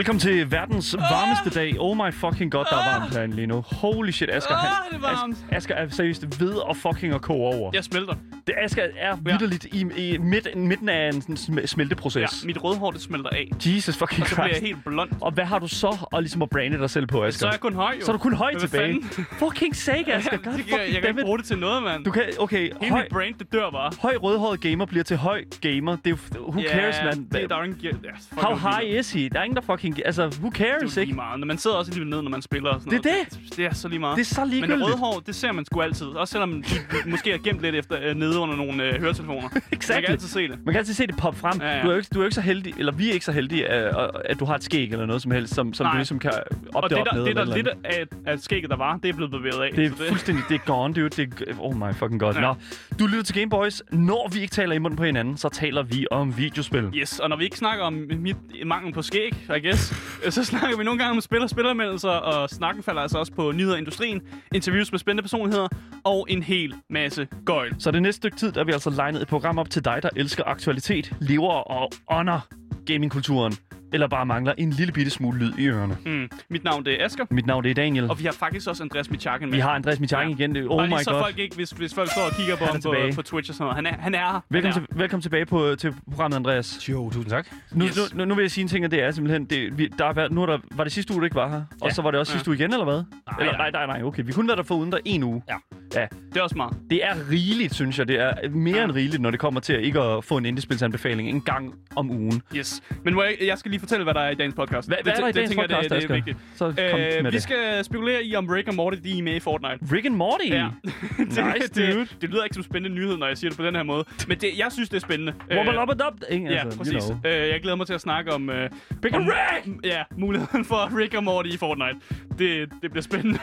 Velkommen til verdens varmeste dag. Oh my fucking god, der er varmt herinde lige nu. Holy shit, Asger. Ah, han, det er varmt. As- Asger er seriøst ved at fucking at koge over. Jeg smelter. Det Asger er vidderligt i, i midt, midten af en sådan smelteproces. Ja, mit rødhår, det smelter af. Jesus fucking Og så bliver jeg Christ. helt blond. Og hvad har du så at, ligesom at brande dig selv på, Asger? Så er jeg kun høj, jo. Så er du kun høj Hvad tilbage. fanden? fucking sake, Asger. God det kan, jeg fucking kan ikke bruge det til noget, mand. Du kan, okay, Hele høj, mit brain, det dør bare. høj rødhåret gamer bliver til høj gamer. Det er who cares, man? Det, der er ingen... Ja, fuck, How er det high is he? Der er ingen, der fucking... Altså, who Det cares, er ikke? lige meget. Når man sidder også alligevel ned, når man spiller og sådan Det er noget. det. Det er så lige meget. Det er så Men ligegyldigt. rødhår, det ser man sgu altid. Også selvom de måske er gemt lidt efter øh, nede under nogle øh, høretelefoner. Man Exactly. kan altid se det. Man kan altid se det pop frem. Ja, ja. Du, er jo ikke, du er jo ikke så heldig, eller vi er ikke så heldige, at, at du har et skæg eller noget som helst, som, som Nej. du ligesom kan op Og det, op der, med. det der lidt af, af skægget, der var, det er blevet bevæget af. det er fuldstændig, det er gone, dude. Det er, oh my fucking god. Ja. Nå, du lytter til Game Boys. Når vi ikke taler i munden på hinanden, så taler vi om videospil. Yes, og når vi ikke snakker om mit mangel på skæg, I guess, så snakker vi nogle gange om spil og spilleranmeldelser, og snakken falder altså også på nyheder i industrien, interviews med spændende personligheder, og en hel masse gøjl. Så det næste stykke tid, der er vi altså legnet et program op til dig, der elsker aktualitet, lever og ånder gamingkulturen, eller bare mangler en lille bitte smule lyd i ørerne. Mm. Mit navn det er Asger, Mit navn det er Daniel. og vi har faktisk også Andreas Michakken med. Vi har Andreas Michakken Ja. igen. Det- Bare Oh lige my så god. folk ikke, hvis, hvis folk står og kigger på ham på, på Twitch og sådan noget. Han er, han er her. Velkommen, han er. til, velkommen tilbage på, til programmet, Andreas. Jo, tusind tak. Nu, Yes. yes. nu, nu vil jeg sige en ting, og det er simpelthen... Det, vi, der er, nu er der, var det sidste uge, du ikke var her? Og Ja. så var det også Ja. sidste uge igen, eller hvad? Nej, eller, nej. nej, nej, nej, okay. Vi kunne være der for uden der en uge. Ja. Ja. Det er også meget. Det er rigeligt, synes jeg. Det er mere Ja. end rigeligt, når det kommer til at ikke at få en indiespilsanbefaling en gang om ugen. Yes. Men må jeg, jeg skal lige fortælle, hvad der er i dagens podcast. Hvad, hvad er der i det, dagens jeg, podcast, det, det er vigtigt. Så kom med Øh, vi det. skal spekulere i, om Rick og Morty de er med i Fortnite. Rick and Morty? Ja. Nice, dude. det, det lyder ikke som spændende nyhed, når jeg siger det på den her måde. Men det, jeg synes, det er spændende. Wobble up and up. Ikke? Ja, Altså, præcis. You know. Øh, jeg glæder mig til at snakke om... Øh, Rick and Rick! Ja, muligheden for Rick og Morty i Fortnite. Det, det bliver spændende.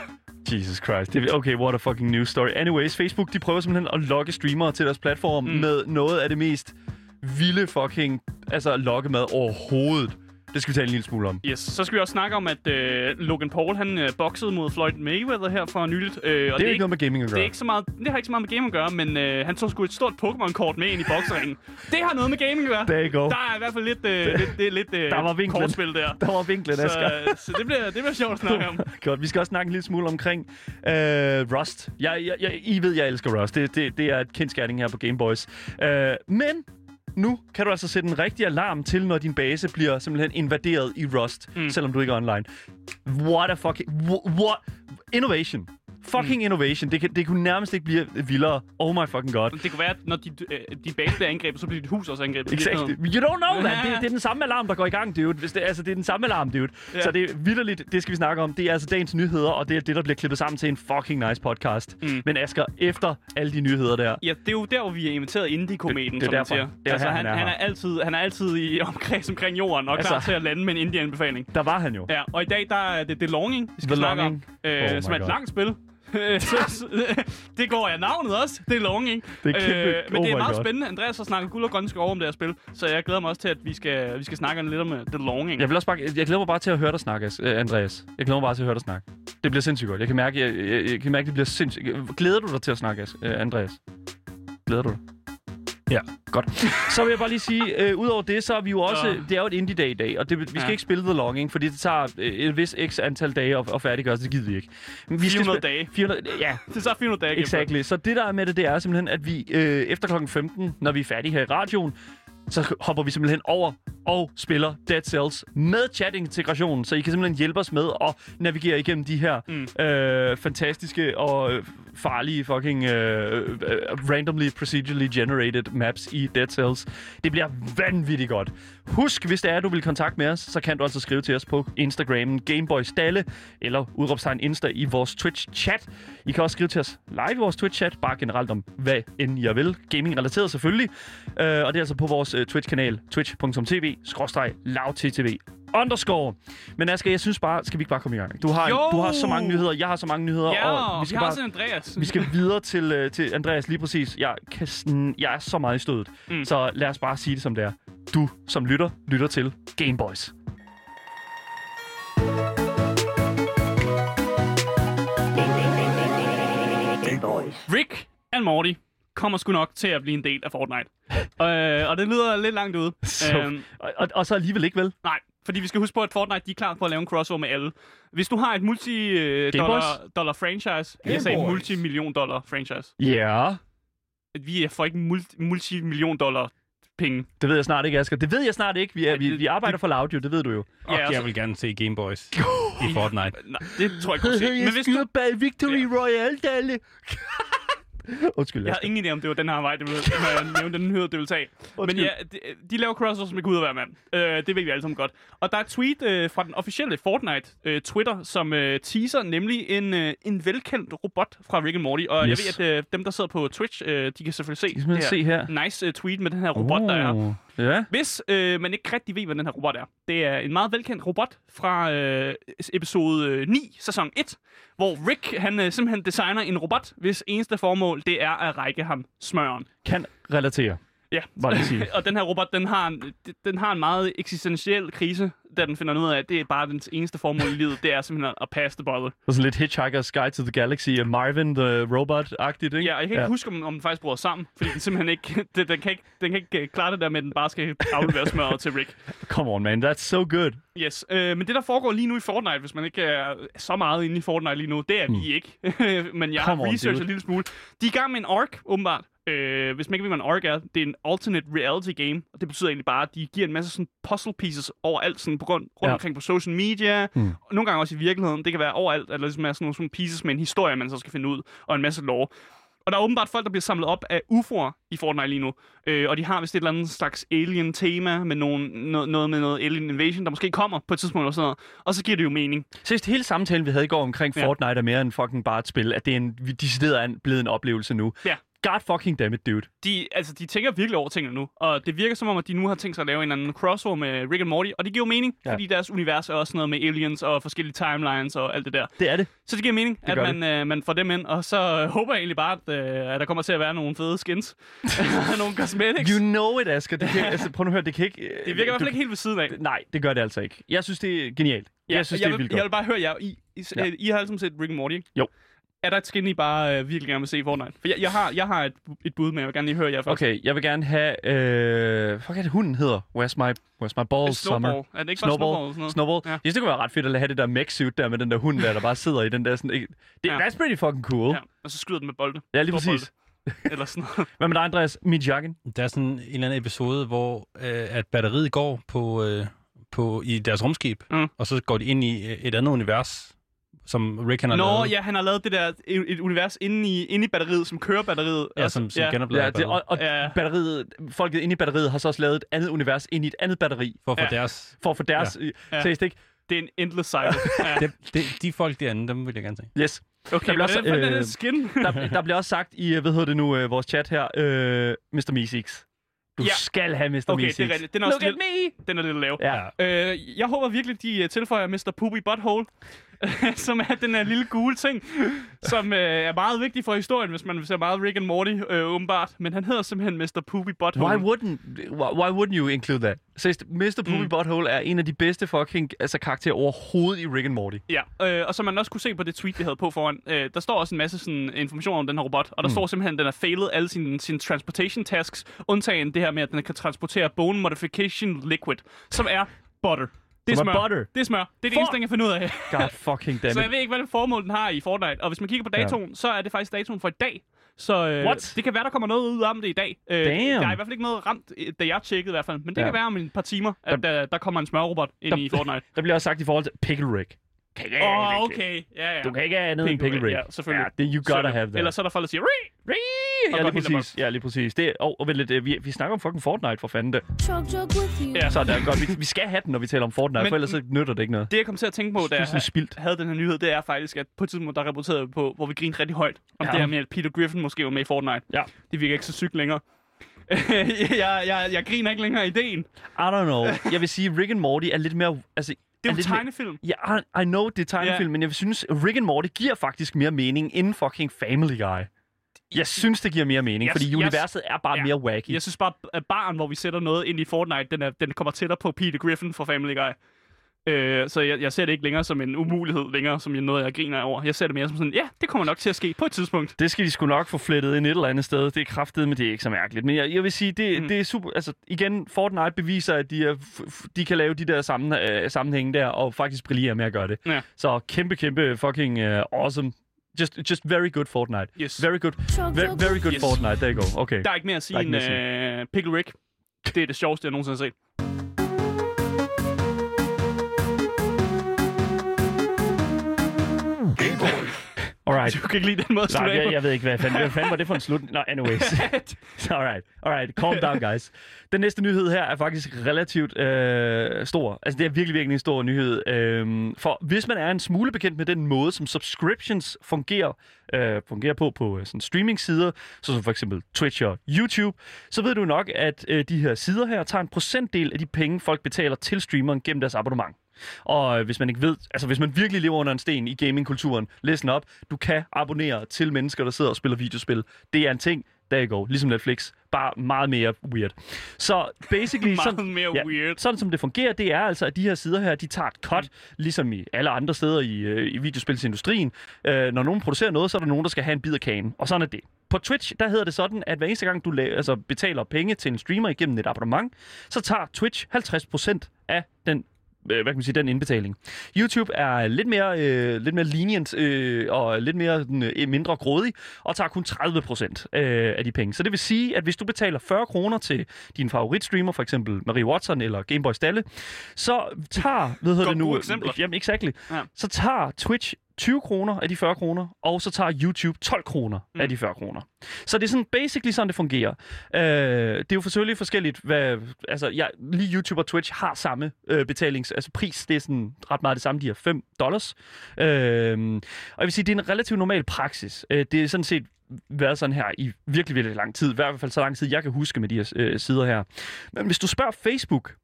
Jesus Christ. Det, okay, what a fucking news story. Anyways, Facebook de prøver simpelthen at logge streamere til deres platform mm. med noget af det mest vilde fucking altså lokkemad overhovedet. Det skal vi tale en lille smule om. Yes, så skal vi også snakke om, at øh, Logan Paul han øh, boxede mod Floyd Mayweather her for nyligt. Øh, og Det er jo ikke noget med gaming at det, gøre. er ikke så meget, det har ikke så meget med gaming at gøre, men øh, han tog sgu et stort Pokémon-kort med ind i bokseringen. det har noget med gaming at gøre. There you go. Der er i hvert fald lidt, øh, lidt, lidt, lidt øh, Der var vinklen. kortspil der. Der var vinklen, Asger. Så, så det, bliver, det bliver sjovt at snakke om. Godt, vi skal også snakke en lille smule omkring øh, Rust. Jeg, jeg, jeg, I ved, jeg elsker Rust. Det, det, det er et kendskærning her på Game Boys. Øh, men nu kan du altså sætte en rigtig alarm til, når din base bliver simpelthen invaderet i Rust, mm. selvom du ikke er online. What a fucking... wh- What? Innovation. Fucking mm. innovation. Det, kan, det kunne nærmest ikke blive vildere. Oh my fucking god. Det kunne være, at når de, øh, de base bliver angrebet, så bliver dit hus også angrebet. Exactly. You don't know, man. Det, det er den samme alarm, der går i gang, dude. Hvis det, altså, det er den samme alarm, dude. Ja. Så det er vidderligt, det skal vi snakke om. Det er altså dagens nyheder, og det er det, der bliver klippet sammen til en fucking nice podcast. Mm. Men Asger, efter alle de nyheder der, Ja, det er jo der, hvor vi er inviteret Indie-kometen, er som man derfor. siger. Det er altså, her, han, han er han, er altid, han er altid i omkreds omkring jorden og Altså- klar til at lande med en Indie-anbefaling. der var han jo. Ja, og i dag der er det The Longing, vi skal The snakke Longing. om, øh, Oh som er et langt spil. Så- så- det går af navnet også, The Longing. Det er kæmpe- men oh det er my meget God. spændende. Andreas har snakket guld og grønne skove om det her spil, så jeg glæder mig også til, at vi skal, vi skal snakke lidt om uh, The Longing. Jeg, vil også bare, jeg glæder mig bare til at høre dig snakke, øh, Andreas. Jeg glæder mig bare til at høre dig snakke. Det bliver sindssygt godt. Jeg kan mærke, jeg, jeg, jeg kan mærke det bliver sindssygt. Glæder du dig til at snakke, As- øh, Andreas? Glæder du dig? Ja. Godt. Så vil jeg bare lige sige, øh, udover det, så er vi jo også... Ja. Det er jo et indie-dag i dag, og det, vi skal Ja. ikke spille The Longing, fordi det tager øh, et vis x antal dage at, at færdiggøre, så det gider vi ikke. Vi 400 spille- dage. 400, ja, Det er så 400 dage. Exactly. Så det, der er med det, det er simpelthen, at vi øh, efter klokken 15, når vi er færdige her i radioen, så hopper vi simpelthen over og spiller Dead Cells med chat-integration, så I kan simpelthen hjælpe os med at navigere igennem de her mm. øh, fantastiske og øh, farlige fucking øh, øh, randomly procedurally generated maps i Dead Cells. Det bliver vanvittigt godt. Husk, hvis det er, at du vil kontakte med os, så kan du altså skrive til os på Instagramen Gameboy Stalle, eller udråbstegn Insta i vores Twitch-chat. I kan også skrive til os live i vores Twitch-chat, bare generelt om hvad end jeg vil. Gaming-relateret selvfølgelig. Uh, og det er altså på vores uh, Twitch-kanal, twitch.tv, skråstreg, lavttv underscore. Men Asger, jeg synes bare, skal vi ikke bare komme i gang? Du har, Jo! du har så mange nyheder, jeg har så mange nyheder, Ja, og vi, vi skal har bare... Andreas. Vi skal videre til, øh, til Andreas lige præcis. Jeg, kan, sådan, jeg er så meget i stødet. Mm. Så lad os bare sige det som det er. Du, som lytter, lytter til Gameboys. Rick and Morty kommer sgu nok til at blive en del af Fortnite. øh, og det lyder lidt langt ude. Så, Øhm, og, og, og så alligevel ikke, vel? nej, fordi vi skal huske på, at Fortnite de er klar på at lave en crossover med alle. Hvis du har et multi-dollar dollar franchise, jeg sagde multi-million dollar franchise, Ja. Yeah. vi får ikke multi- multi-million dollar penge. Det ved jeg snart ikke, Asger. Det ved jeg snart ikke. Vi, er, Ja, vi, vi arbejder for Loud, jo. Det ved du jo. Og Ja, jeg altså- vil gerne se Gameboys i Fortnite. Nej, det tror jeg ikke, du se. Men hvis du... bag Victory Royale, Dalle. Undskyld, Jeg har Asger. ingen idé om, det var den her vej, det ville, når jeg nævnte den nyhed, det ville tage. Men Undskyld. ja, de, de laver crossovers med Gud og hver mand. Øh, det ved vi alle sammen godt. Og der er et tweet øh, fra den officielle Fortnite øh, Twitter, som øh, teaser nemlig en, øh, en velkendt robot fra Rick and Morty. Og Yes. jeg ved, at øh, dem, der sidder på Twitch, øh, de kan selvfølgelig se kan simpelthen se her. nice øh, tweet med den her robot, der er. Ja. Hvis øh, man ikke rigtig ved, hvad den her robot er. Det er en meget velkendt robot fra øh, episode øh, 9, sæson 1, hvor Rick han øh, simpelthen designer en robot, hvis eneste formål det er at række ham smøren. Kan relatere. Ja, det at sige. og den her robot, den har, en, den har en meget eksistentiel krise, da den finder ud af, at det er bare dens eneste formål i livet, det er simpelthen at passe the bother. Det er sådan lidt Hitchhiker's Guide to the Galaxy, uh, Marvin the Robot-agtigt, ikke? Ja, og jeg kan ikke ja. huske, om, om den faktisk bryder sammen, fordi den simpelthen ikke, den, den, kan ikke, den kan ikke øh, klare det der med, at den bare skal aflevere smøret til Rick. Come on, man. That's so good. Yes, øh, men det der foregår lige nu i Fortnite, hvis man ikke er så meget inde i Fortnite lige nu, det er vi ikke. men jeg Come har researchet en lille smule. De er i gang med en arc, åbenbart. Øh, hvis man ikke ved, hvad en arc er, det er en alternate reality game, og det betyder egentlig bare, at de giver en masse sådan puzzle pieces overalt, sådan på grund, rundt Ja. omkring på social media, Mm. mm. nogle gange også i virkeligheden. Det kan være overalt, eller ligesom er sådan nogle sådan pieces med en historie, man så skal finde ud, og en masse lore. Og der er åbenbart folk, der bliver samlet op af UFO'er i Fortnite lige nu. Øh, og de har vist et eller andet slags alien-tema med nogen, noget, noget med noget alien invasion, der måske kommer på et tidspunkt eller sådan noget. Og så giver det jo mening. Seriøst, hele samtalen, vi havde i går omkring Ja. Fortnite, er mere end fucking bare et spil. At det er en, vi decideret er blevet en oplevelse nu. Ja. God fucking damn it, dude. De, altså, de tænker virkelig over tingene nu. Og det virker som om, at de nu har tænkt sig at lave en eller anden crossover med Rick and Morty. Og det giver jo mening, Ja. fordi deres univers er også noget med aliens og forskellige timelines og alt det der. Det er det. Så det giver mening, Det at man, øh, man får dem ind. Og så øh, håber jeg egentlig bare, at, øh, at der kommer til at være nogle fede skins. nogle cosmetics. You know it, Asger. Det kan, altså, prøv nu at høre, det kan ikke... det virker i hvert fald ikke helt ved siden af. Nej, det gør det altså ikke. Jeg synes, det er genialt. Ja, jeg synes, jeg, det er vil, vildt jeg godt. vil bare høre jer. I, I, Ja. ja. I har alle sammen set Rick and Morty, ikke? Jo. Er der et skin, I bare øh, virkelig gerne vil se i Fortnite? For jeg, jeg har, jeg har et, et bud, men jeg vil gerne lige høre jer først. Okay, jeg vil gerne have... Øh, fuck er det, hunden hedder? Where's my, where's my balls, Summer? Snowball. Er det ikke bare Snowball? Snowball. Snowball. Ja. Jeg synes, det kunne være ret fedt at have det der mech suit der med den der hund der, der bare sidder i den der sådan... ikke- Det, Ja. That's pretty fucking cool. Ja, og så skyder den med bolde. Ja, lige præcis. bolde. Eller sådan noget. Hvad med dig, Andreas? Mijakken? Der er sådan en eller anden episode, hvor øh, at batteriet går på, øh, på i deres rumskib, Mm. og så går de ind i øh, et andet univers, som Rick han har Nå, lavet. ja, han har lavet det der, et, et univers inde i, inde i batteriet, som kører batteriet. Ja, Og så- som, som ja. genoplader Ja, det, og, og Ja. batteriet, folket inde i batteriet har så også lavet et andet univers ind i et andet batteri, for at få Ja. deres... for at få deres... Ja. Ja. Seriøst ikke? Det er en endless cycle. Ja. Det, det, de folk derinde, dem vil jeg gerne se. Yes. Okay, bliver men også, øh, skin. Der, der bliver også sagt i, øh, hvad hedder det nu, øh, vores chat her, øh, Mr. Meeseeks. Du Ja. skal have Mr. Okay, Meeseeks. det er rigtigt. Den er også Look at lidt- me! Den er lidt lav. Ja. Øh, jeg håber virkelig, de øh, tilføjer Mr. Poopy Butthole, som er den her lille gule ting, som øh, er meget vigtig for historien, hvis man ser meget Rick and Morty, øh, åbenbart. Men han hedder simpelthen Mr. Poopy Butthole. Why wouldn't, why, wouldn't you include that? Seriøst, Mr. Poopy Mm. Butthole er en af de bedste fucking altså, karakterer overhovedet i Rick and Morty. Ja, øh, og som man også kunne se på det tweet, vi havde på foran, øh, der står også en masse sådan, information om den her robot, og der mm. står simpelthen, at den har failet alle sine, sine transportation tasks, undtagen det her med, at den kan transportere bone modification liquid, som er butter. Det er smør. butter? Det er smør. Det er det eneste, den kan finde ud af. God fucking damn Så it. jeg ved ikke, hvad det formål den har i Fortnite. Og hvis man kigger på datoen, ja. så er det faktisk datoen for i dag. Så øh, What? det kan være, der kommer noget ud om det i dag. Øh, Damn. Der er i hvert fald ikke noget ramt, øh, da jeg tjekkede i hvert fald. Men det Ja. kan være om et par timer, at der, der kommer en smørrobot ind Der- i Fortnite. Der bliver også sagt i forhold til Pickle Rick. Kan ikke Åh, oh, end okay. Ja, ja. Du kan ikke have andet end Pickle Pickle Rick. Rick, ja, selvfølgelig. Ja, det, you gotta Så- have that. Eller så er der folk, der siger, Ree! Ja, Og lige præcis. Ja, lige præcis. Det, og, og lidt, øh, vi, vi snakker om fucking Fortnite for fanden det. Ja. Så det er godt. Vi, vi skal have den, når vi taler om Fortnite, Men- for ellers så nytter det ikke noget. Det, jeg kom til at tænke på, da Det er sådan jeg spildt. havde den her nyhed, det er faktisk, at på et tidspunkt, der rapporterede vi på, hvor vi grinede rigtig højt om Ja. det her med, at Peter Griffin måske var med i Fortnite. Ja. Det virker ikke så sygt længere. jeg, jeg, jeg griner ikke længere af ideen. I don't know. Jeg vil sige, Rick and Morty er lidt mere... Altså, Det er jo tegnefilm. Ja, I, I know, det er tegnefilm, Ja. men jeg synes, Rick and Morty giver faktisk mere mening end fucking Family Guy. Jeg synes, det giver mere mening, Jeg- fordi universet er bare ja. mere wacky. Jeg synes bare, at baren, hvor vi sætter noget ind i Fortnite, den, er, den kommer tættere på Peter Griffin fra Family Guy. Øh, så jeg, jeg ser det ikke længere som en umulighed længere, som noget, jeg griner over. Jeg ser det mere som sådan, ja, det kommer nok til at ske på et tidspunkt. Det skal de sgu nok få flettet ind et eller andet sted. Det er kraftet, men det er ikke så mærkeligt. Men jeg, jeg vil sige, det, Mm. det er super... Altså, igen, Fortnite beviser, at de, er, de kan lave de der sammen, øh, sammenhænge der, og faktisk brillere med at gøre det. Ja. Så kæmpe, kæmpe fucking uh, awesome. Just, just very good Fortnite. Yes. Very good. Very, very good Yes. Fortnite. There you go. Okay. Der er ikke mere at sige end øh, Pickle Rick. Det er det sjoveste, jeg nogensinde har set. Alright. Du kan ikke lide den måde Nej, jeg, jeg ved ikke, hvad fanden, hvad fanden var det for en slut? Nå, anyways. alright, alright. Calm down, guys. Den næste nyhed her er faktisk relativt øh, stor. Altså, det er virkelig, virkelig en stor nyhed. Øh, for hvis man er en smule bekendt med den måde, som subscriptions fungerer, øh, fungerer på på øh, sådan streaming-sider, så som for eksempel Twitch og YouTube, så ved du nok, at øh, de her sider her tager en procentdel af de penge, folk betaler til streameren gennem deres abonnement. Og øh, hvis man ikke ved, altså hvis man virkelig lever under en sten i gamingkulturen, listen op, du kan abonnere til mennesker, der sidder og spiller videospil. Det er en ting, der go, ligesom Netflix, bare meget mere weird. Så basically, Meget sådan, mere ja, weird. sådan som det fungerer, det er altså, at de her sider her, de tager et cut, ligesom i alle andre steder i, øh, i videospilsindustrien. Øh, når nogen producerer noget, så er der nogen, der skal have en bid af kagen, og sådan er det. På Twitch, der hedder det sådan, at hver eneste gang, du la- altså, betaler penge til en streamer igennem et abonnement, så tager Twitch 50% af den hvad kan man sige, den indbetaling. YouTube er lidt mere, øh, lidt mere lenient øh, og lidt mere øh, mindre grådig, og tager kun 30 procent øh, af de penge. Så det vil sige, at hvis du betaler 40 kroner til din favoritstreamer, for eksempel Marie Watson eller Gameboy Stalle, så tager, hvad hedder det nu? eksempler. Jamen, exactly. Ja. Så tager Twitch 20 kroner af de 40 kroner, og så tager YouTube 12 kroner mm. af de 40 kroner. Så det er sådan basically sådan, det fungerer. Øh, det er jo selvfølgelig forskelligt, hvad, altså ja, lige YouTube og Twitch har samme øh, betalings, altså pris, det er sådan ret meget det samme, de har 5 dollars. Øh, og jeg vil sige, det er en relativt normal praksis. Øh, det er sådan set været sådan her i virkelig, virkelig lang tid. I hvert fald så lang tid, jeg kan huske med de her øh, sider her. Men hvis du spørger Facebook,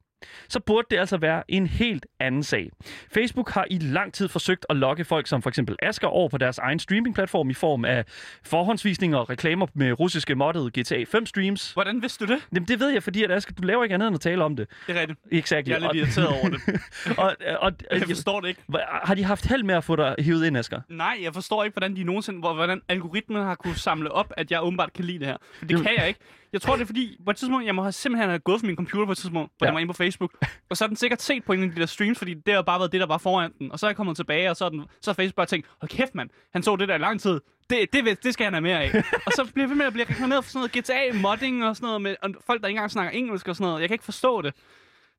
så burde det altså være en helt anden sag. Facebook har i lang tid forsøgt at lokke folk som for eksempel Asker over på deres egen streamingplatform i form af forhåndsvisninger og reklamer med russiske moddede GTA 5 streams. Hvordan vidste du det? Jamen, det ved jeg, fordi at Asger, du laver ikke andet end at tale om det. Det er rigtigt. Exactly. Jeg er lidt irriteret over det. og, og, og, Jeg forstår det ikke. har de haft held med at få dig hivet ind, Asger? Nej, jeg forstår ikke, hvordan de nogensinde, hvor- hvordan algoritmen har kunne samle op, at jeg åbenbart kan lide det her. For det kan jeg ikke. Jeg tror, det er fordi, på et tidspunkt, jeg må have simpelthen have gået fra min computer på et tidspunkt, hvor Ja. jeg var inde på Facebook. Og så har den sikkert set på en af de der streams, fordi det har bare været det, der var foran den. Og så er jeg kommet tilbage, og så, den, så har Facebook bare tænkt, hold kæft mand, han så det der i lang tid. Det, det, det skal han have mere af. og så bliver ved med at blive reklameret for sådan noget GTA-modding og sådan noget, med og folk, der ikke engang snakker engelsk og sådan noget. Jeg kan ikke forstå det.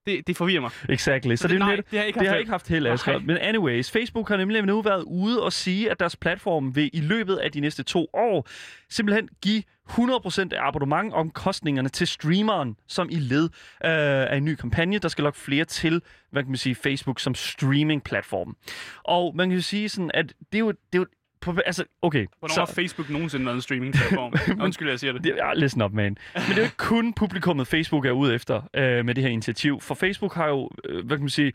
Det, det forvirrer mig. Exactly. Så, det- det, er nej, lidt, det har jeg ikke det har ikke haft held, Asger. Men anyways, Facebook har nemlig nu været ude og sige, at deres platform vil i løbet af de næste to år simpelthen give 100% af abonnementomkostningerne til streameren, som i led øh, af en ny kampagne, der skal lokke flere til, hvad kan man sige, Facebook som streaming-platform. Og man kan jo sige sådan, at det er jo, det er jo på, altså, okay. Hvornår har Facebook nogensinde været en streaming-platform? Undskyld, jeg siger det. Det, ja, listen up, man. Men det er jo ikke kun publikummet, Facebook er ude efter øh, med det her initiativ. For Facebook har jo, øh, hvad kan man sige,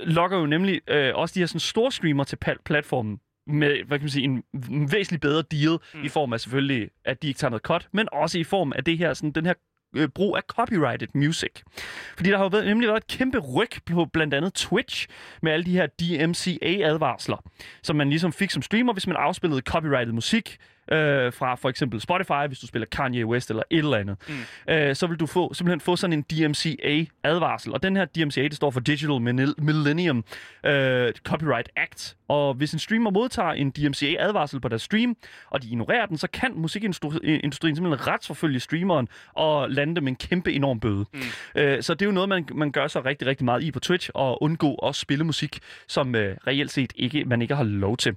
lokker jo nemlig øh, også de her sådan store streamer til platformen med, hvad kan man sige, en en væsentlig bedre deal mm. i form af selvfølgelig, at de ikke tager noget cut, men også i form af det her, sådan, den her øh, brug af copyrighted music. Fordi der har jo været, nemlig været et kæmpe ryg på blandt andet Twitch med alle de her DMCA-advarsler, som man ligesom fik som streamer, hvis man afspillede copyrighted musik øh, fra for eksempel Spotify, hvis du spiller Kanye West eller et eller andet, mm. øh, så vil du få, simpelthen få sådan en DMCA-advarsel. Og den her DMCA, det står for Digital Millenn- Millennium øh, Copyright Act. Og hvis en streamer modtager en DMCA-advarsel på deres stream, og de ignorerer den, så kan musikindustrien simpelthen retsforfølge streameren og lande dem en kæmpe enorm bøde. Mm. Øh, så det er jo noget, man, man gør så rigtig, rigtig meget i på Twitch, og undgå at spille musik, som øh, reelt set ikke, man ikke har lov til.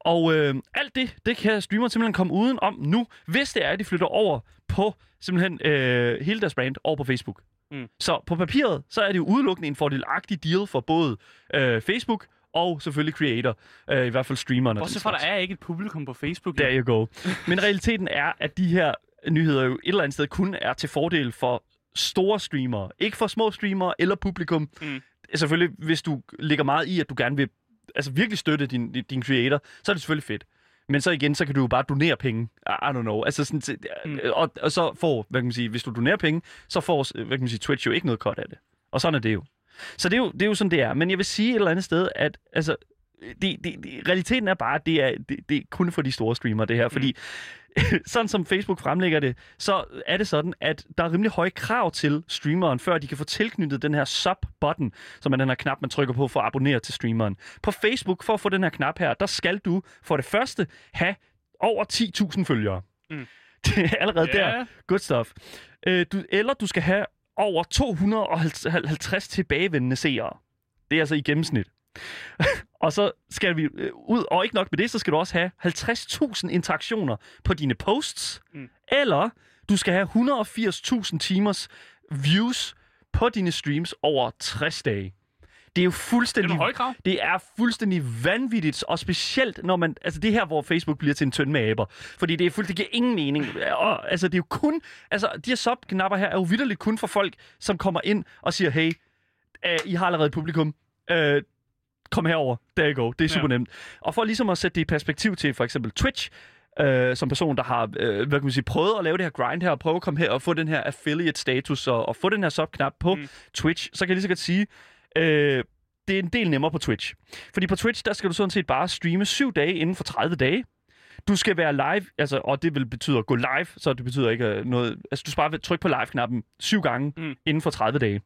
Og øh, alt det, det kan streameren simpelthen komme uden om nu, hvis det er, at de flytter over på simpelthen øh, hele deres brand over på Facebook. Mm. Så på papiret, så er det jo udelukkende en fordelagtig deal for både øh, Facebook og selvfølgelig creator, øh, i hvert fald streamerne. Bortset fra, der er ikke et publikum på Facebook. There you go. Men realiteten er, at de her nyheder jo et eller andet sted kun er til fordel for store streamere. Ikke for små streamere eller publikum. Mm. Selvfølgelig, hvis du ligger meget i, at du gerne vil altså virkelig støtte din- din creator, så er det selvfølgelig fedt. Men så igen, så kan du jo bare donere penge. I don't know. Altså sådan, til- Mm. og, og så får, hvad kan man sige, hvis du donerer penge, så får, hvad kan man sige, Twitch jo ikke noget cut af det. Og sådan er det jo. Så det er, jo, det er jo sådan, det er. Men jeg vil sige et eller andet sted, at altså, det, det, det, realiteten er bare, at det er, det, det er kun for de store streamere, det her. Fordi sådan som Facebook fremlægger det, så er det sådan, at der er rimelig høje krav til streameren, før de kan få tilknyttet den her sub-button, som er den her knap, man trykker på for at abonnere til streameren. På Facebook, for at få den her knap her, der skal du for det første have over 10.000 følgere. Mm. Det er allerede Ja. der. Good stuff. Øh, du, eller du skal have over 250 tilbagevendende seere. Det er altså i gennemsnit. og så skal vi øh, ud, og ikke nok med det, så skal du også have 50.000 interaktioner på dine posts, Mm. eller du skal have 180.000 timers views på dine streams over 60 dage. Det er jo Det er fuldstændig... høje krav. Det er fuldstændig vanvittigt, og specielt når man... Altså det er her, hvor Facebook bliver til en tynd med aber. Fordi det, er fuld, det giver ingen mening. Og, altså det er jo kun... Altså de her sub-knapper her er jo vidderligt kun for folk, som kommer ind og siger, hey, øh, I har allerede et publikum. Øh, kom herover. There you go. Det er super Ja. nemt. Og for ligesom at sætte det i perspektiv til for eksempel Twitch, øh, som person, der har øh, hvad kan man sige, prøvet at lave det her grind her, og prøve at komme her og få den her affiliate-status, og, og få den her sub-knap på Mm. Twitch, så kan jeg lige så godt sige, øh, det er en del nemmere på Twitch. Fordi på Twitch, der skal du sådan set bare streame syv dage inden for 30 dage. Du skal være live, altså, og det vil betyde at gå live, så det betyder ikke øh, noget... Altså, du skal bare trykke på live-knappen syv gange mm. inden for 30 dage.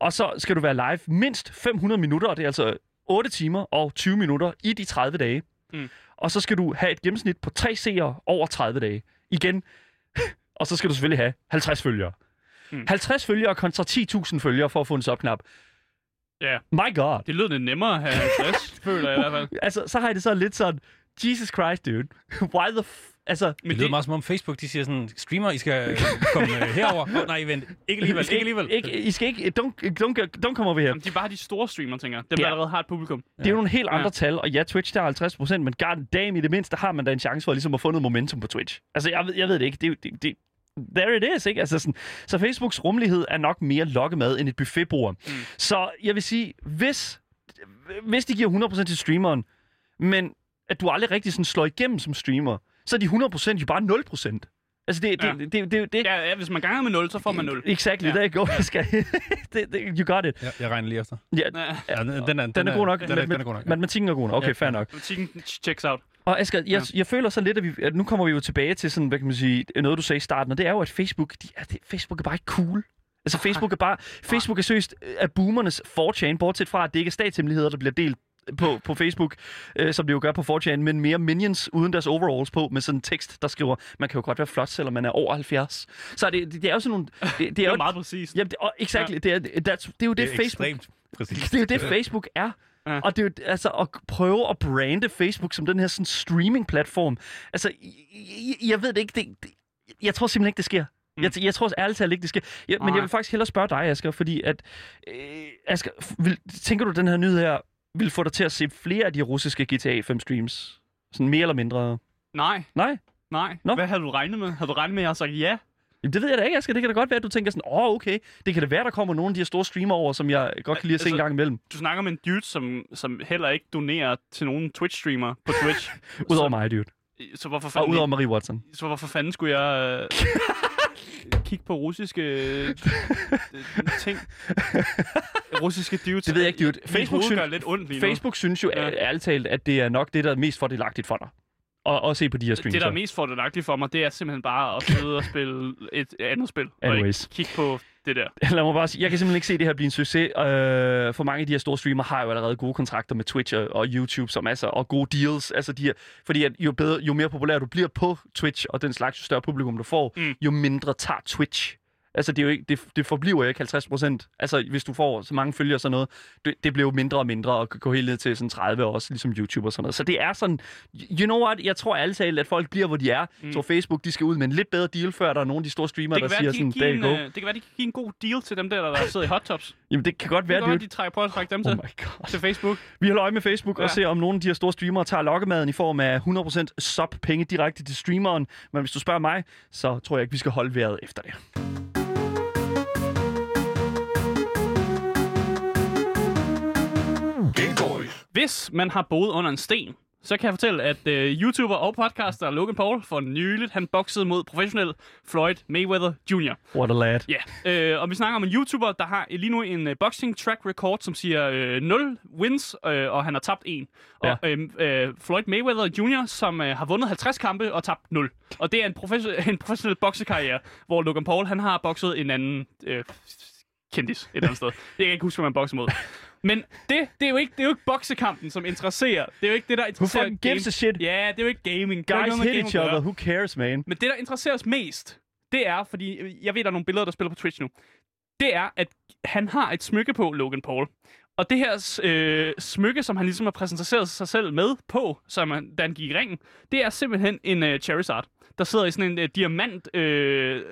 Og så skal du være live mindst 500 minutter, og det er altså 8 timer og 20 minutter i de 30 dage. Mm. Og så skal du have et gennemsnit på 3 seere over 30 dage. Igen. og så skal du selvfølgelig have 50 følgere. Mm. Mm. 50 følgere kontra 10.000 følgere for at få en subknap. Ja. My god. Det lyder lidt nemmere at have 50, føler jeg i hvert fald. Altså, så har jeg det så lidt sådan, Jesus Christ, dude. Why the f... Altså, Men det lyder meget som om Facebook, de siger sådan, streamer, I skal øh, komme øh, herover. Oh, nej, vent. Ikke alligevel, I skal ikke alligevel. Ikke, I skal ikke... Don't, don't, don't come over her. Jamen, de er bare de store streamere, tænker jeg. Dem, der Ja. allerede har et publikum. Det er jo nogle helt andre Ja. tal, og ja, Twitch der er 50 procent, men god damn, i det mindste har man da en chance for ligesom at få noget momentum på Twitch. Altså, jeg ved, jeg ved det ikke. Det, er det, det, there it is, ikke? Altså sådan, så Facebooks rummelighed er nok mere lokkemad end et buffetbord. Mm. Så jeg vil sige, hvis, hvis de giver 100% til streameren, men at du aldrig rigtig sådan slår igennem som streamer, så er de 100% jo bare 0%. Altså, det, Ja. det, det, det, det, det Ja, ja, hvis man ganger med 0, så får man 0. Exactly, Ja. ja. there you go. Jeg skal, det, det, you got it. Ja, jeg regner lige efter. Ja, Ja, Ja, den, den, er, den er god nok. Den er, den er god nok. Ja. Matematikken er god nok. Okay, Ja. fair nok. Butikken checks out. Og Asger, jeg, jeg føler så lidt, at, vi, at nu kommer vi jo tilbage til sådan, hvad kan man sige, noget du sagde i starten, og det er jo, at Facebook, de, er, det, Facebook er bare ikke cool. Altså Facebook er bare, Facebook er seriøst af boomernes 4chan, bortset fra, at det ikke er statshemmeligheder, der bliver delt på, på Facebook, øh, som det jo gør på 4chan, men mere minions uden deres overalls på, med sådan en tekst, der skriver, man kan jo godt være flot, selvom man er over 70. Så det, det, det er jo sådan nogle... Det, det, Det er er jo, meget præcist. Jamen, det, og, exactly, det, er, that's, det er jo det, Det er Facebook... ekstremt præcis. Det er jo det, Facebook er. Ja. Ja. Og det er jo altså at prøve at brande Facebook som den her sådan streaming-platform. Altså, jeg, jeg ved det ikke. Det, det, jeg tror simpelthen ikke, det sker. Mm. Jeg, jeg tror ærligt talt ikke, det sker. Jeg, men jeg vil faktisk hellere spørge dig, Asger, fordi at... Øh, Asger, vil, tænker du, den her nyhed her vil få dig til at se flere af de russiske GTA 5 streams? Sådan mere eller mindre? Nej, Nej? nej. Nå. Hvad havde du regnet med? Havde du regnet med, at jeg har sagt ja? Jamen, det ved jeg da ikke, Asger. Det kan da godt være, at du tænker sådan, åh, oh, okay. Det kan da være, der kommer nogle af de her store streamer over, som jeg godt kan lide at se Altså- en gang imellem. Du snakker med en dude, som, som heller ikke donerer til nogen Twitch-streamer på Twitch. Udover mig, dude. Så hvorfor Og fanden, udover Marie Watson. så hvorfor fanden skulle jeg øh, kigge på russiske øh, ting? Russiske dudes. Det ved jeg ikke, dude. Facebook synes- lidt ondt lige nu. Facebook synes jo Ja. ærligt talt, at det er nok det, der er mest fordelagtigt for dig. Og, at se på de her streams. Det, der er mest fordelagtigt for mig, det er simpelthen bare at sidde og spille et andet spil. Og Anyways. ikke kigge på det der. Lad mig bare sige, jeg kan simpelthen ikke se det her blive en succes. Øh, for mange af de her store streamere har jo allerede gode kontrakter med Twitch og, og YouTube, som altså, og gode deals. Altså de her, fordi at jo, bedre, jo mere populær du bliver på Twitch, og den slags, jo større publikum du får, mm. jo mindre tager Twitch. Altså, det, er jo ikke, det, det forbliver jo ikke 50 procent. Altså, hvis du får så mange følgere og sådan noget, det, det bliver jo mindre og mindre, og gå helt ned til sådan 30 også, ligesom YouTube og sådan noget. Så det er sådan, you know what, jeg tror alle talt, at folk bliver, hvor de er. Mm. Så Facebook, de skal ud med en lidt bedre deal, før der er nogle af de store streamere, Det der være, siger de sådan, there en, go. øh, det kan være, de kan give en god deal til dem der, der sidder i hot tops. Jamen, det kan godt Det være, kan det godt, de trækker, prøver at trække dem Oh til, til Facebook. Vi holder øje med Facebook. Ja. og ser, om nogle af de her store streamere tager lokkemaden i form af 100% sub-penge direkte til streameren. Men hvis du spørger mig, så tror jeg ikke, vi skal holde vejret efter det. Hvis man har boet under en sten, så kan jeg fortælle, at uh, YouTuber og podcaster Logan Paul for nyligt, han boxede mod professionel Floyd Mayweather Jr. What a lad. Ja, øh, og vi snakker om en YouTuber, der har lige nu en uh, boxing track record, som siger uh, 0 wins, uh, og han har tabt 1. Og uh, uh, Floyd Mayweather Jr., som uh, har vundet 50 kampe og tabt 0. Og det er en, professionel, en professionel boksekarriere, hvor Logan Paul, han har bokset en anden uh, kendis et eller andet sted. Det kan jeg ikke huske, hvad man bokser mod. Men det, det, er jo ikke, det er jo ikke boksekampen, som interesserer. Det er jo ikke det, der Who interesserer fucking gives a shit? Ja, det er jo ikke gaming. Guys ikke hit gaming each other. Who cares, man? Men det, der interesserer os mest, det er, fordi jeg ved, der er nogle billeder, der spiller på Twitch nu. Det er, at han har et smykke på, Logan Paul. Og det her øh, smykke, som han ligesom har præsenteret sig selv med på, som han, da han gik i ringen, det er simpelthen en øh, Charizard, der sidder i sådan en øh, diamant, øh,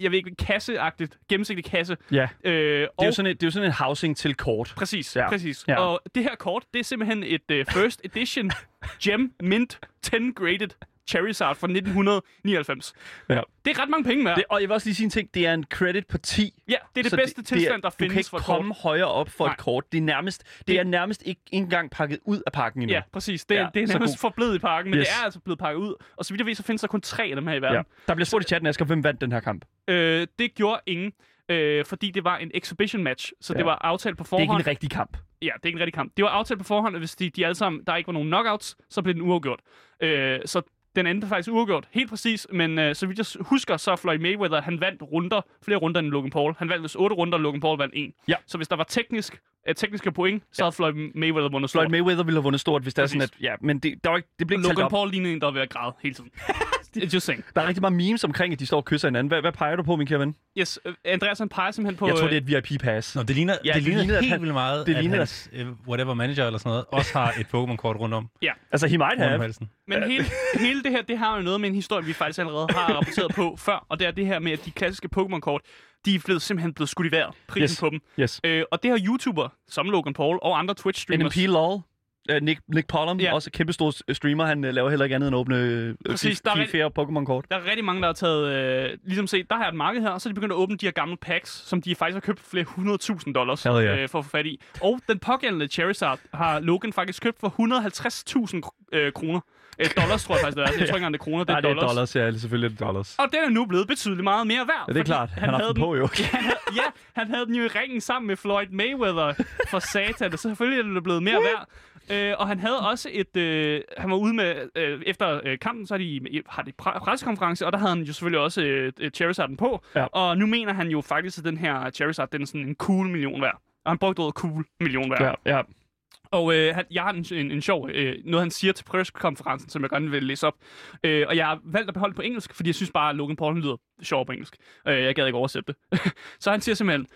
jeg ved ikke, kasseagtigt, gennemsigtig kasse. Ja. Øh, Det er, og jo sådan et, det er jo sådan en housing til kort. Præcis, Ja. præcis. Ja. Og det her kort, det er simpelthen et uh, first edition gem mint 10 graded Charizard fra 1999. Ja. Det er ret mange penge med. Det, og jeg vil også lige sige en ting. Det er en credit på 10. ja, det er det bedste det, tilstand, der du kan findes ikke for komme kort. højere op for Nej. et kort. Det er nærmest, det, Det- er nærmest ikke engang pakket ud af pakken endnu. Ja, præcis. Det, Ja, det er nærmest forblevet i parken, men Yes. det er altså blevet pakket ud. Og så vidt jeg ved, så findes der kun tre af dem her i verden. ja. Der bliver spurgt i chatten, Asger, hvem vandt den her kamp? Øh, det gjorde ingen, øh, fordi det var en exhibition match, så Ja. det var aftalt på Det er forhånd. ikke en rigtig kamp. Ja, det er ikke en rigtig kamp. Det var aftalt på forhånd, at hvis de, de alle sammen, der ikke var nogen knockouts, så blev den uafgjort. Øh, så den endte faktisk uafgjort, helt præcis. Men øh, så vidt jeg husker, så Floyd Mayweather, han vandt runder, flere runder end Logan Paul. Han vandt vist otte runder, og Logan Paul vandt en. Ja. Så hvis der var teknisk, øh, tekniske point, så havde Floyd Mayweather vundet stort. Floyd Mayweather ville have vundet stort, hvis det er sådan, at... Ja, men det, der var ikke, det blev ikke Logan. Paul lignede en, der var ved at græde hele tiden. Saying. Der er rigtig mange memes omkring, at de står og kysser hinanden. Hvad, hvad peger du på, min kære ven? Yes, øh, Andreas han peger simpelthen på... Jeg tror, øh, det er et VIP-pass. Nå, det ligner, Ja, ja, det det ligner lignede, at helt han- vildt meget, det at lignede, hans uh, whatever manager eller sådan noget også har et Pokémon-kort rundt om, Altså, he might have. halsen. Men hele, hele det her, det har jo noget med en historie, vi faktisk allerede har rapporteret på før, og det er det her med, at de klassiske Pokémon-kort, de er blevet, simpelthen blevet skudt i vejret, prisen Yes. yes. på dem. Yes. Øh, og det har YouTuber, som Logan Paul og andre Twitch-streamers... NMP LOL. Uh, Nick, Nick Pollum, Ja. også kæmpe stor streamer. Han uh, laver heller ikke andet end at åbne uh, Præcis, der er rigtig- flere Pokémon-kort. Der er rigtig mange, der har taget... Øh, ligesom set, der har et marked her, og så er de begyndt at åbne de her gamle packs, som de faktisk har købt for flere hundredtusind dollars yeah. øh, for at få fat i. Og den pågældende Charizard har Logan faktisk købt for 150.000 øh, kroner. Øh, dollars, tror jeg faktisk, det er. Jeg tror ikke engang, det er kroner, det er Nej, det er dollars. Ja, det er selvfølgelig det dollars. Og den er nu blevet betydeligt meget mere værd. Ja, det er klart. Han, har havde den på, jo. han havde, ja, han havde den jo i ringen sammen med Floyd Mayweather for satan, og så selvfølgelig er det blevet mere værd. Øh, og han havde også et... Øh, han var ude med... Øh, efter øh, kampen, så har de, har de pre- pressekonference, og der havde han jo selvfølgelig også øh, øh, Charizarden på. Ja. Og nu mener han jo faktisk, at den her Charizard, den er sådan en cool million værd. Og han brugte ordet cool million værd. Ja, ja. Og øh, han, jeg har en, en, en sjov, øh, noget han siger til pressekonferencen, som jeg gerne vil læse op. Øh, og jeg har valgt at beholde det på engelsk, fordi jeg synes bare, at Logan Paul lyder sjov på engelsk. Øh, jeg gad ikke oversætte det. så han siger simpelthen,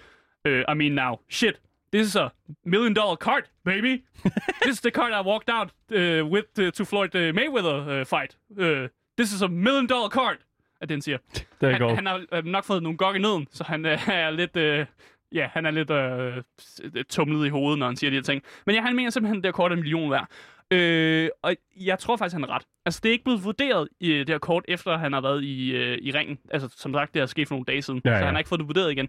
øh, I mean now, shit, this is a million dollar card, baby. this is the card I walked out uh, with uh, to Floyd uh, Mayweather uh, fight. Uh, this is a million dollar card, at den siger. Der Han, han har øh, nok fået nogle gok i nøden, så han øh, er lidt... Øh, ja, han er lidt øh, tumlet i hovedet, når han siger de her ting. Men ja, han mener simpelthen, at det her kort er en million værd. Øh, og jeg tror faktisk, han er ret. Altså, det er ikke blevet vurderet i det her kort, efter han har været i, øh, i ringen. Altså, som sagt, det er sket for nogle dage siden. Ja, Så ja. han har ikke fået det vurderet igen.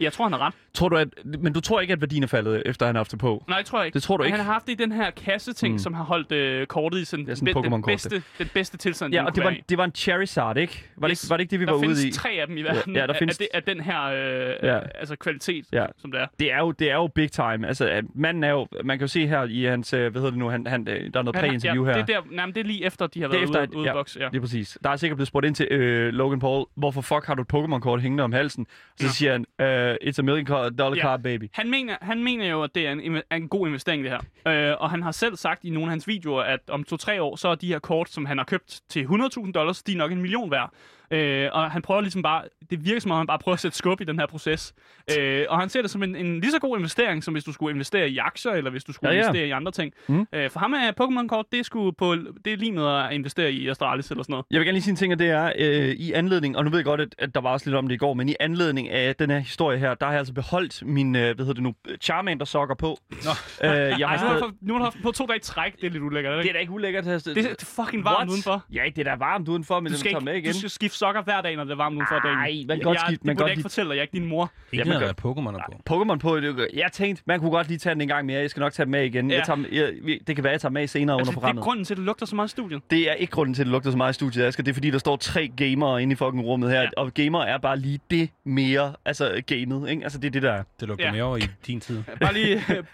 Jeg tror, han er ret. Tror du, at, men du tror ikke, at værdien er faldet, efter han har haft det på? Nej, det tror jeg ikke. Det tror du ikke? Han har haft det i den her kasse-ting, Mm. som har holdt øh, kortet i sådan, Ja, sådan den, den, bedste, den bedste tilstand, Ja, og det var, det var en Charizard, ikke? Var, det, Yes. ikke, var det ikke det, vi der var ude findes i? tre af dem i verden Ja, der af- findes- af, det, af den her øh, Ja. ja. altså kvalitet, Ja. som det er. Det er jo, det er jo big time. Altså, manden er jo, man kan jo se her i hans, øh, hvad hedder det nu, han, han, øh, der er noget præ-interview ja, her. Det er, der, nej, det er lige efter, de har været efter, ude, ude ja. bokse. Ja. Det er præcis. Der er sikkert blevet spurgt ind til øh, Logan Paul, hvorfor fuck har du et Pokémon-kort hængende om halsen? Så Ja. siger han, øh, it's a million dollar Ja. card, baby. Han, mener, han mener jo, at det er en, en god investering, det her. Øh, og han har selv sagt i nogle af hans videoer, at om to-tre år, så er de her kort, som han har købt til 100.000 dollars, de er nok en million værd. Øh, og han prøver ligesom bare, det virker som om, han bare prøver at sætte skub i den her proces. Øh, og han ser det som en, en lige så god investering, som hvis du skulle investere i aktier, eller hvis du skulle Ja, ja, investere i andre ting. Mm. Øh, for ham er Pokémon-kort, det er, sgu på, det er lige noget at investere i Astralis eller sådan noget. Jeg vil gerne lige sige en ting, og det er øh, i anledning, og nu ved jeg godt, at, at der var også lidt om det i går, men i anledning af den her historie her, der har jeg altså beholdt min, øh, hvad hedder det nu, Charmander-sokker på. Nå. Øh, jeg Ej, har nu, har stadig... nu har du haft på to dage træk, det er lidt ulækkert. er Det Det, er da ikke ulækkert. Det, det, det er fucking varmt What? udenfor. Ja, det er da varmt udenfor, men Du det skal, tager med ikke, igen. du skal skifte sokker hver dag, når det er varmt udenfor dagen. Nej, man kan jeg, godt jeg, skifte- det man burde godt jeg ikke fortælle dig, jeg er ikke din mor. Ikke man gør- der er Pokémon på. Pokémon på, det, jeg tænkte, man kunne godt lige tage den en gang mere. Jeg skal nok tage den med igen. Ja. Jeg tager, jeg, vi- det kan være, jeg tager med senere Altså, under det er programmet. grunden til, at det lugter så meget i studiet. Det er ikke grunden til, at det lugter så meget i studiet, Asger. Det er fordi, der står tre gamere inde i fucking rummet her. Ja. Ja. Og gamer er bare lige det mere, altså gamet, ikke? Altså, det er det, der er. Det lugter Ja. mere over i din tid. Bare lige øh,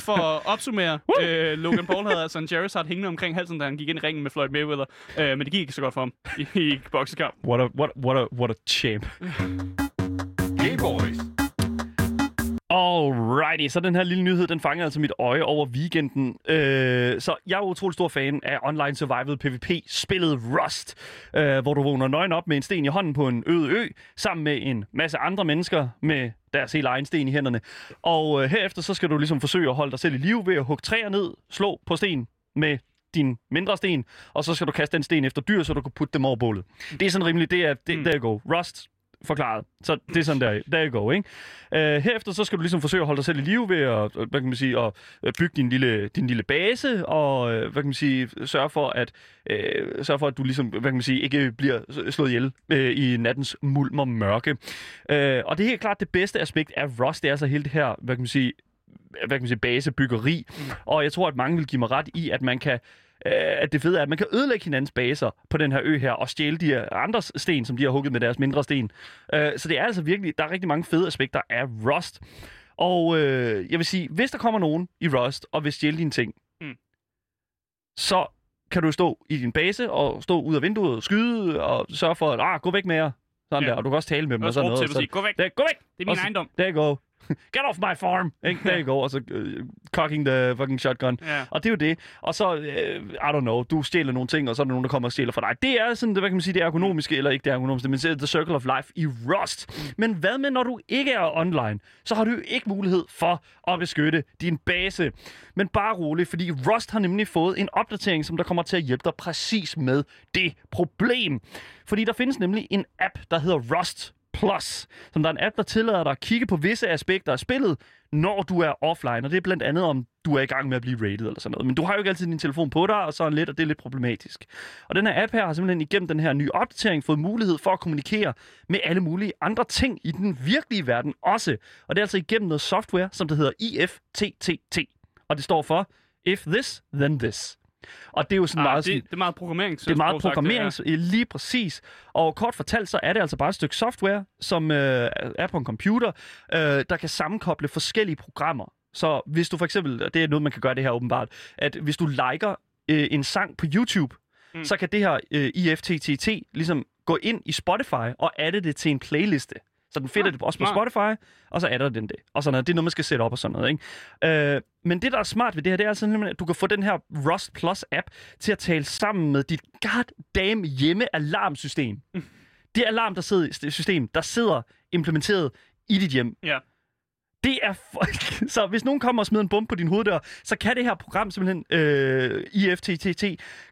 for at opsummere. øh, Logan Paul havde altså en Charizard hængende omkring halsen, da han gik ind i ringen med Floyd Mayweather. Øh, men det gik ikke så godt for ham i, i boksekamp. What a, what, what a, what a champ. Gay Boys. Alrighty, så den her lille nyhed, den fangede altså mit øje over weekenden. Øh, så jeg er utrolig stor fan af online survival PvP-spillet Rust, øh, hvor du vågner nøgen op med en sten i hånden på en øde ø, sammen med en masse andre mennesker med deres helt egen sten i hænderne. Og øh, herefter så skal du ligesom forsøge at holde dig selv i live ved at hugge træer ned, slå på sten med din mindre sten, og så skal du kaste den sten efter dyr, så du kan putte dem over bålet. Det er sådan rimeligt, det er, det, Mm. der go. Rust, forklaret. Så det er sådan, der, der go, ikke? Uh, herefter så skal du ligesom forsøge at holde dig selv i live ved at, øh, hvad kan man sige, at øh, bygge din lille, din lille base, og øh, hvad kan man sige, sørge for, at, øh, sørge for, at du ligesom, hvad kan man sige, ikke bliver slået ihjel øh, i nattens mulm og mørke. Uh, og det er helt klart det bedste aspekt af Rust, det er så hele det her, hvad kan man sige, hvad kan man sige, basebyggeri. Mm. Og jeg tror, at mange vil give mig ret i, at man kan øh, at det fede er, at man kan ødelægge hinandens baser på den her ø her, og stjæle de andre sten, som de har hugget med deres mindre sten. Øh, så det er altså virkelig, der er rigtig mange fede aspekter af Rust. Og øh, jeg vil sige, hvis der kommer nogen i Rust og vil stjæle dine ting, Mm. så kan du stå i din base og stå ud af vinduet og skyde og sørge for, at ah, gå væk med jer. Sådan Ja. der, og du kan også tale med dem og Og sådan noget. og sige, gå væk, der, gå væk! det er min Og ejendom. You go. Get off my farm! Ikke? There you go. Og så uh, cocking the fucking shotgun. Ja. Og det er jo det. Og så, uh, I don't know, du stjæler nogle ting, og så er der nogen, der kommer og stjæler for dig. Det er sådan, det, hvad kan man sige, det ergonomiske, eller ikke det ergonomiske, men det er the circle of life i Rust. Men hvad med, når du ikke er online? Så har du jo ikke mulighed for at beskytte din base. Men bare rolig, fordi Rust har nemlig fået en opdatering, som der kommer til at hjælpe dig præcis med det problem. Fordi der findes nemlig en app, der hedder Rust Plus, som der er en app, der tillader dig at kigge på visse aspekter af spillet, når du er offline. Og det er blandt andet, om du er i gang med at blive rated eller sådan noget. Men du har jo ikke altid din telefon på dig, og sådan lidt, og det er lidt problematisk. Og den her app her har simpelthen igennem den her nye opdatering fået mulighed for at kommunikere med alle mulige andre ting i den virkelige verden også. Og det er altså igennem noget software, som det hedder IFTTT. Og det står for If This, Then This. Og det er jo sådan Ah, meget... det, sådan, det er meget programmering. det er meget programmering, ja. lige præcis. Og kort fortalt, så er det altså bare et stykke software, som øh, er på en computer, øh, der kan sammenkoble forskellige programmer. Så hvis du for eksempel, og det er noget, man kan gøre det her åbenbart, at hvis du liker øh, en sang på YouTube. Mm. så kan det her øh, IFTTT ligesom gå ind i Spotify og adde det til en playliste. Så den finder Ah, det også på. Spotify, og så adder den det. Og sådan noget. Det er noget, man skal sætte op og sådan noget. Ikke? Øh, men det, der er smart ved det her, det er altså at du kan få den her Rust Plus app til at tale sammen med dit goddamn hjemmealarmsystem. Det alarm, der sidder, det system, der sidder implementeret i dit hjem. Ja. Det er for... Så hvis nogen kommer og smider en bombe på din hoveddør, så kan det her program simpelthen, øh, IFTTT,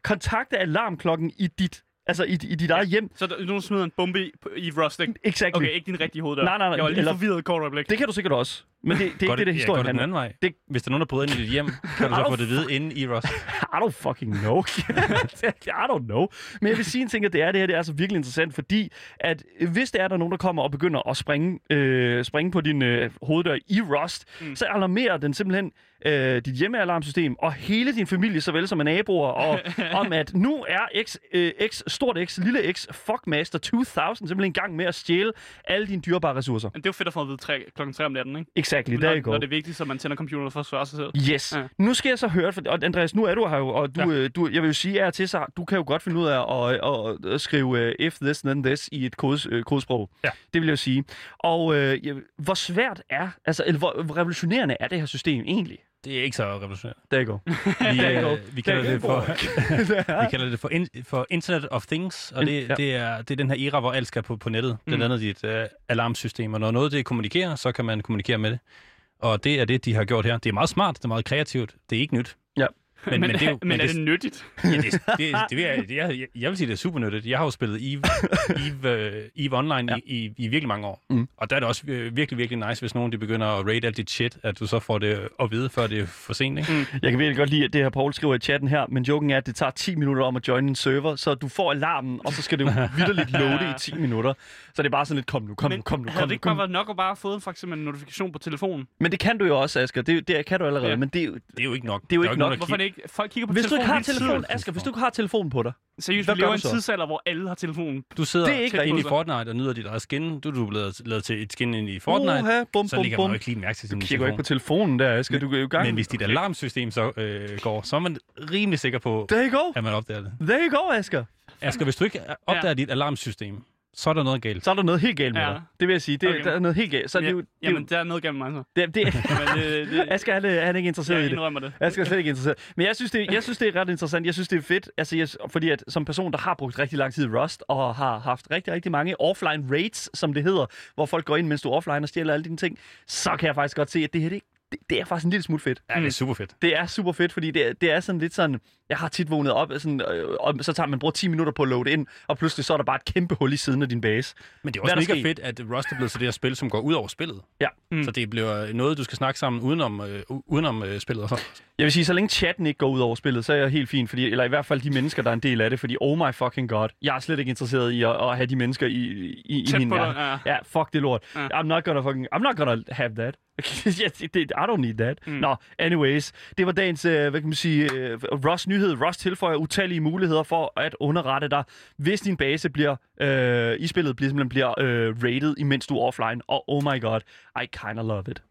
kontakte alarmklokken i dit, altså i, i dit eget hjem. Så der, nogen smider en bombe i, i Rust, ikke? Exactly. Okay, ikke din rigtige hoveddør. Nej, nej, nej, Jeg var lige eller- forvirret et kort øjeblik. Det kan du sikkert også. Men det, det er ikke det, det, ja, historien går det den anden vej? Det-. Hvis der er nogen, der bryder ind i dit hjem, kan du så få det vide inde i Rust. I don't fucking know. I don't know. Men jeg vil sige en ting, at det er det her, det er altså virkelig interessant, fordi at hvis det er, der er nogen, der kommer og begynder at springe, øh, springe på din øh, hoveddør i Rust, mm. så alarmerer den simpelthen øh, dit hjemmealarmsystem og hele din familie, såvel som naboer, og om at nu er X, øh, X, stort X, lille X, Fuckmaster 2000 simpelthen i gang med at stjæle alle dine dyrebare ressourcer. Men det er jo fedt at få at vide tre, klokken 3 om natten, ikke? Exactly, there you go. når det er vigtigt, så man tænder computeren for at svare sig selv. Yes. Ja. Nu skal jeg så høre, for, og Andreas, nu er du her jo, og du, ja. øh, du, jeg vil jo sige at til, så du kan jo godt finde ud af at, at, at skrive øh, if this, then this i et kodes, øh, kodesprog. Ja. Det vil jeg jo sige. Og øh, jeg- hvor svært er, altså, eller hvor revolutionerende er det her system egentlig? Det er ikke så revolutionerende. Der går. Vi, Der går. øh, vi kalder Der det for, går. vi kalder det for, in, for Internet of Things, og det, Ja. det, er, det er den her era, hvor alt skal på, på nettet. Blandt andet dit uh, alarmsystem, og når noget det kommunikerer, så kan man kommunikere med det. Og det er det, de har gjort her. Det er meget smart, det er meget kreativt, det er ikke nyt. Ja. Men, men, det er jo, men er det nyttigt? Ja, det, det, det, vil jeg, det, jeg, jeg vil sige, det er super nyttigt. Jeg har jo spillet EVE, EVE, uh, EVE Online ja. i, i, i virkelig mange år. Mm. Og der er det også øh, virkelig, virkelig nice, hvis nogen de begynder at rate alt dit shit, at du så får det at vide, før det er for sent. Ikke? Mm. Jeg kan virkelig godt lide, at det her Paul skriver i chatten her, men joken er, at det tager 10 minutter om at join en server, så du får alarmen, og så skal det jo vidderligt loade i 10 minutter. Så det er bare sådan lidt, kom nu, kom nu, kom nu, havde kom det nu. ikke bare været nok at bare få for eksempel en notifikation på telefonen? Men det kan du jo også, Asger. Det, det kan du allerede, Ja. men det er jo... Det er jo ikke nok. Det er jo ikke nok. Hvorfor er det ikke? Folk kigger på Hvis du ikke telefonen har hele tiden. telefon, Asger, hvis du ikke har telefonen på dig, Seriøst, vi lever i en du tidsalder, hvor alle har telefonen. Du sidder Det er ikke tæt rigtigt. inde i Fortnite og nyder dit eget skin. Du, du er blevet lavet til et skin ind i Fortnite. Uha, bum, så ligger man jo ikke lige mærke til sin Du kigger ikke på telefon. telefonen der, Asger. Du er jo gang. Men hvis dit alarmsystem så øh, går, så er man rimelig sikker på, at man opdager det. There you go, Asger. Asger, hvis du ikke opdager dit alarmsystem, så er der noget galt. Så er der noget helt galt med Ja. dig. Det vil jeg sige. Det, Okay. der er noget helt galt. Så det er jo... Det, er Jamen, jo- der er noget gennem mig så. det, det, Men det, det, Asger, han er, han er ikke interesseret jeg i det. indrømmer det. Jeg skal slet ikke interesseret. Men jeg synes, det, jeg synes, det er ret interessant. Jeg synes, det er fedt. Altså, jeg, fordi at som person, der har brugt rigtig lang tid i Rust, og har haft rigtig, rigtig mange offline raids, som det hedder, hvor folk går ind, mens du er offline og stjæler alle dine ting, så kan jeg faktisk godt se, at det her, det, det, det er faktisk en lille smule fedt. Ja, det er super fedt. Det er super fedt, fordi det, er- det er sådan lidt sådan... Jeg har tit vågnet op, sådan, øh, og så tager man bruger 10 minutter på at loade ind, og pludselig så er der bare et kæmpe hul i siden af din base. Men det er også mega sket? fedt, at Rust er blevet til det her spil, som går ud over spillet. Ja. Mm. Så det bliver noget, du skal snakke sammen udenom, øh, udenom øh, spillet. og så. Jeg vil sige, så længe chatten ikke går ud over spillet, så er jeg helt fint, fordi, eller i hvert fald de mennesker, der er en del af det, fordi oh my fucking god, jeg er slet ikke interesseret i at, at have de mennesker i, i, i Tæt min verden. ja. Ja, fuck det lort. Ja. I'm not gonna fucking, I'm not gonna have that. I don't need that. Mm. Nå, anyways. Det var dagens, uh, hvad kan man sige, uh, Rust nyhed. Rust tilføjer utallige muligheder for at underrette dig, hvis din base bliver, uh, i spillet bliver, simpelthen bliver uh, rated, imens du er offline. Og oh my god, I kinda love it.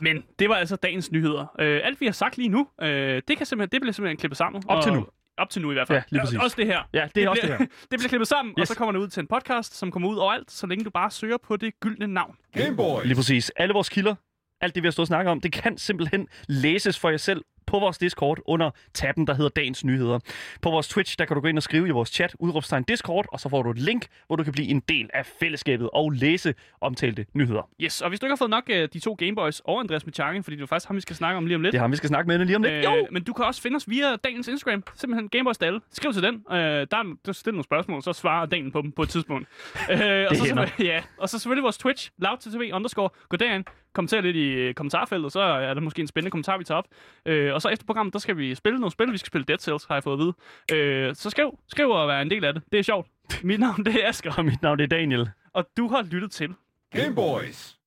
Men det var altså dagens nyheder. Øh, alt vi har sagt lige nu, øh, det, kan simpelthen, det bliver simpelthen klippet sammen. Op til og- nu. Op til nu i hvert fald. Ja, lige præcis. Også det her. Ja, det er også det bliver, her. det bliver klippet sammen, yes. og så kommer det ud til en podcast, som kommer ud overalt, så længe du bare søger på det gyldne navn. Game Boys. Lige præcis. Alle vores kilder, alt det vi har stået og snakket om, det kan simpelthen læses for jer selv på vores Discord under tabben, der hedder Dagens Nyheder. På vores Twitch, der kan du gå ind og skrive i vores chat, udråbstegn Discord, og så får du et link, hvor du kan blive en del af fællesskabet og læse omtalte nyheder. Yes, og hvis du ikke har fået nok øh, de to Gameboys og Andreas Michangen, fordi det er faktisk ham, vi skal snakke om lige om lidt. Det har vi skal snakke med lige om lidt. Jo! Øh, men du kan også finde os via dagens Instagram. Simpelthen Gameboys Dalle. Skriv til den. Øh, der, er, der stiller nogle spørgsmål, så svarer Daniel på dem på et tidspunkt. øh, og, så, ja, og så selvfølgelig vores Twitch, loudttv underscore. Gå derind, kommenter lidt i øh, kommentarfeltet, så er der måske en spændende kommentar, vi tager op. Øh, og så efter programmet, der skal vi spille nogle spil. Vi skal spille Dead Cells, har jeg fået at vide. Øh, så skriv, skriv og vær en del af det. Det er sjovt. Mit navn det er Asger, Og mit navn det er Daniel. og du har lyttet til Game Boys.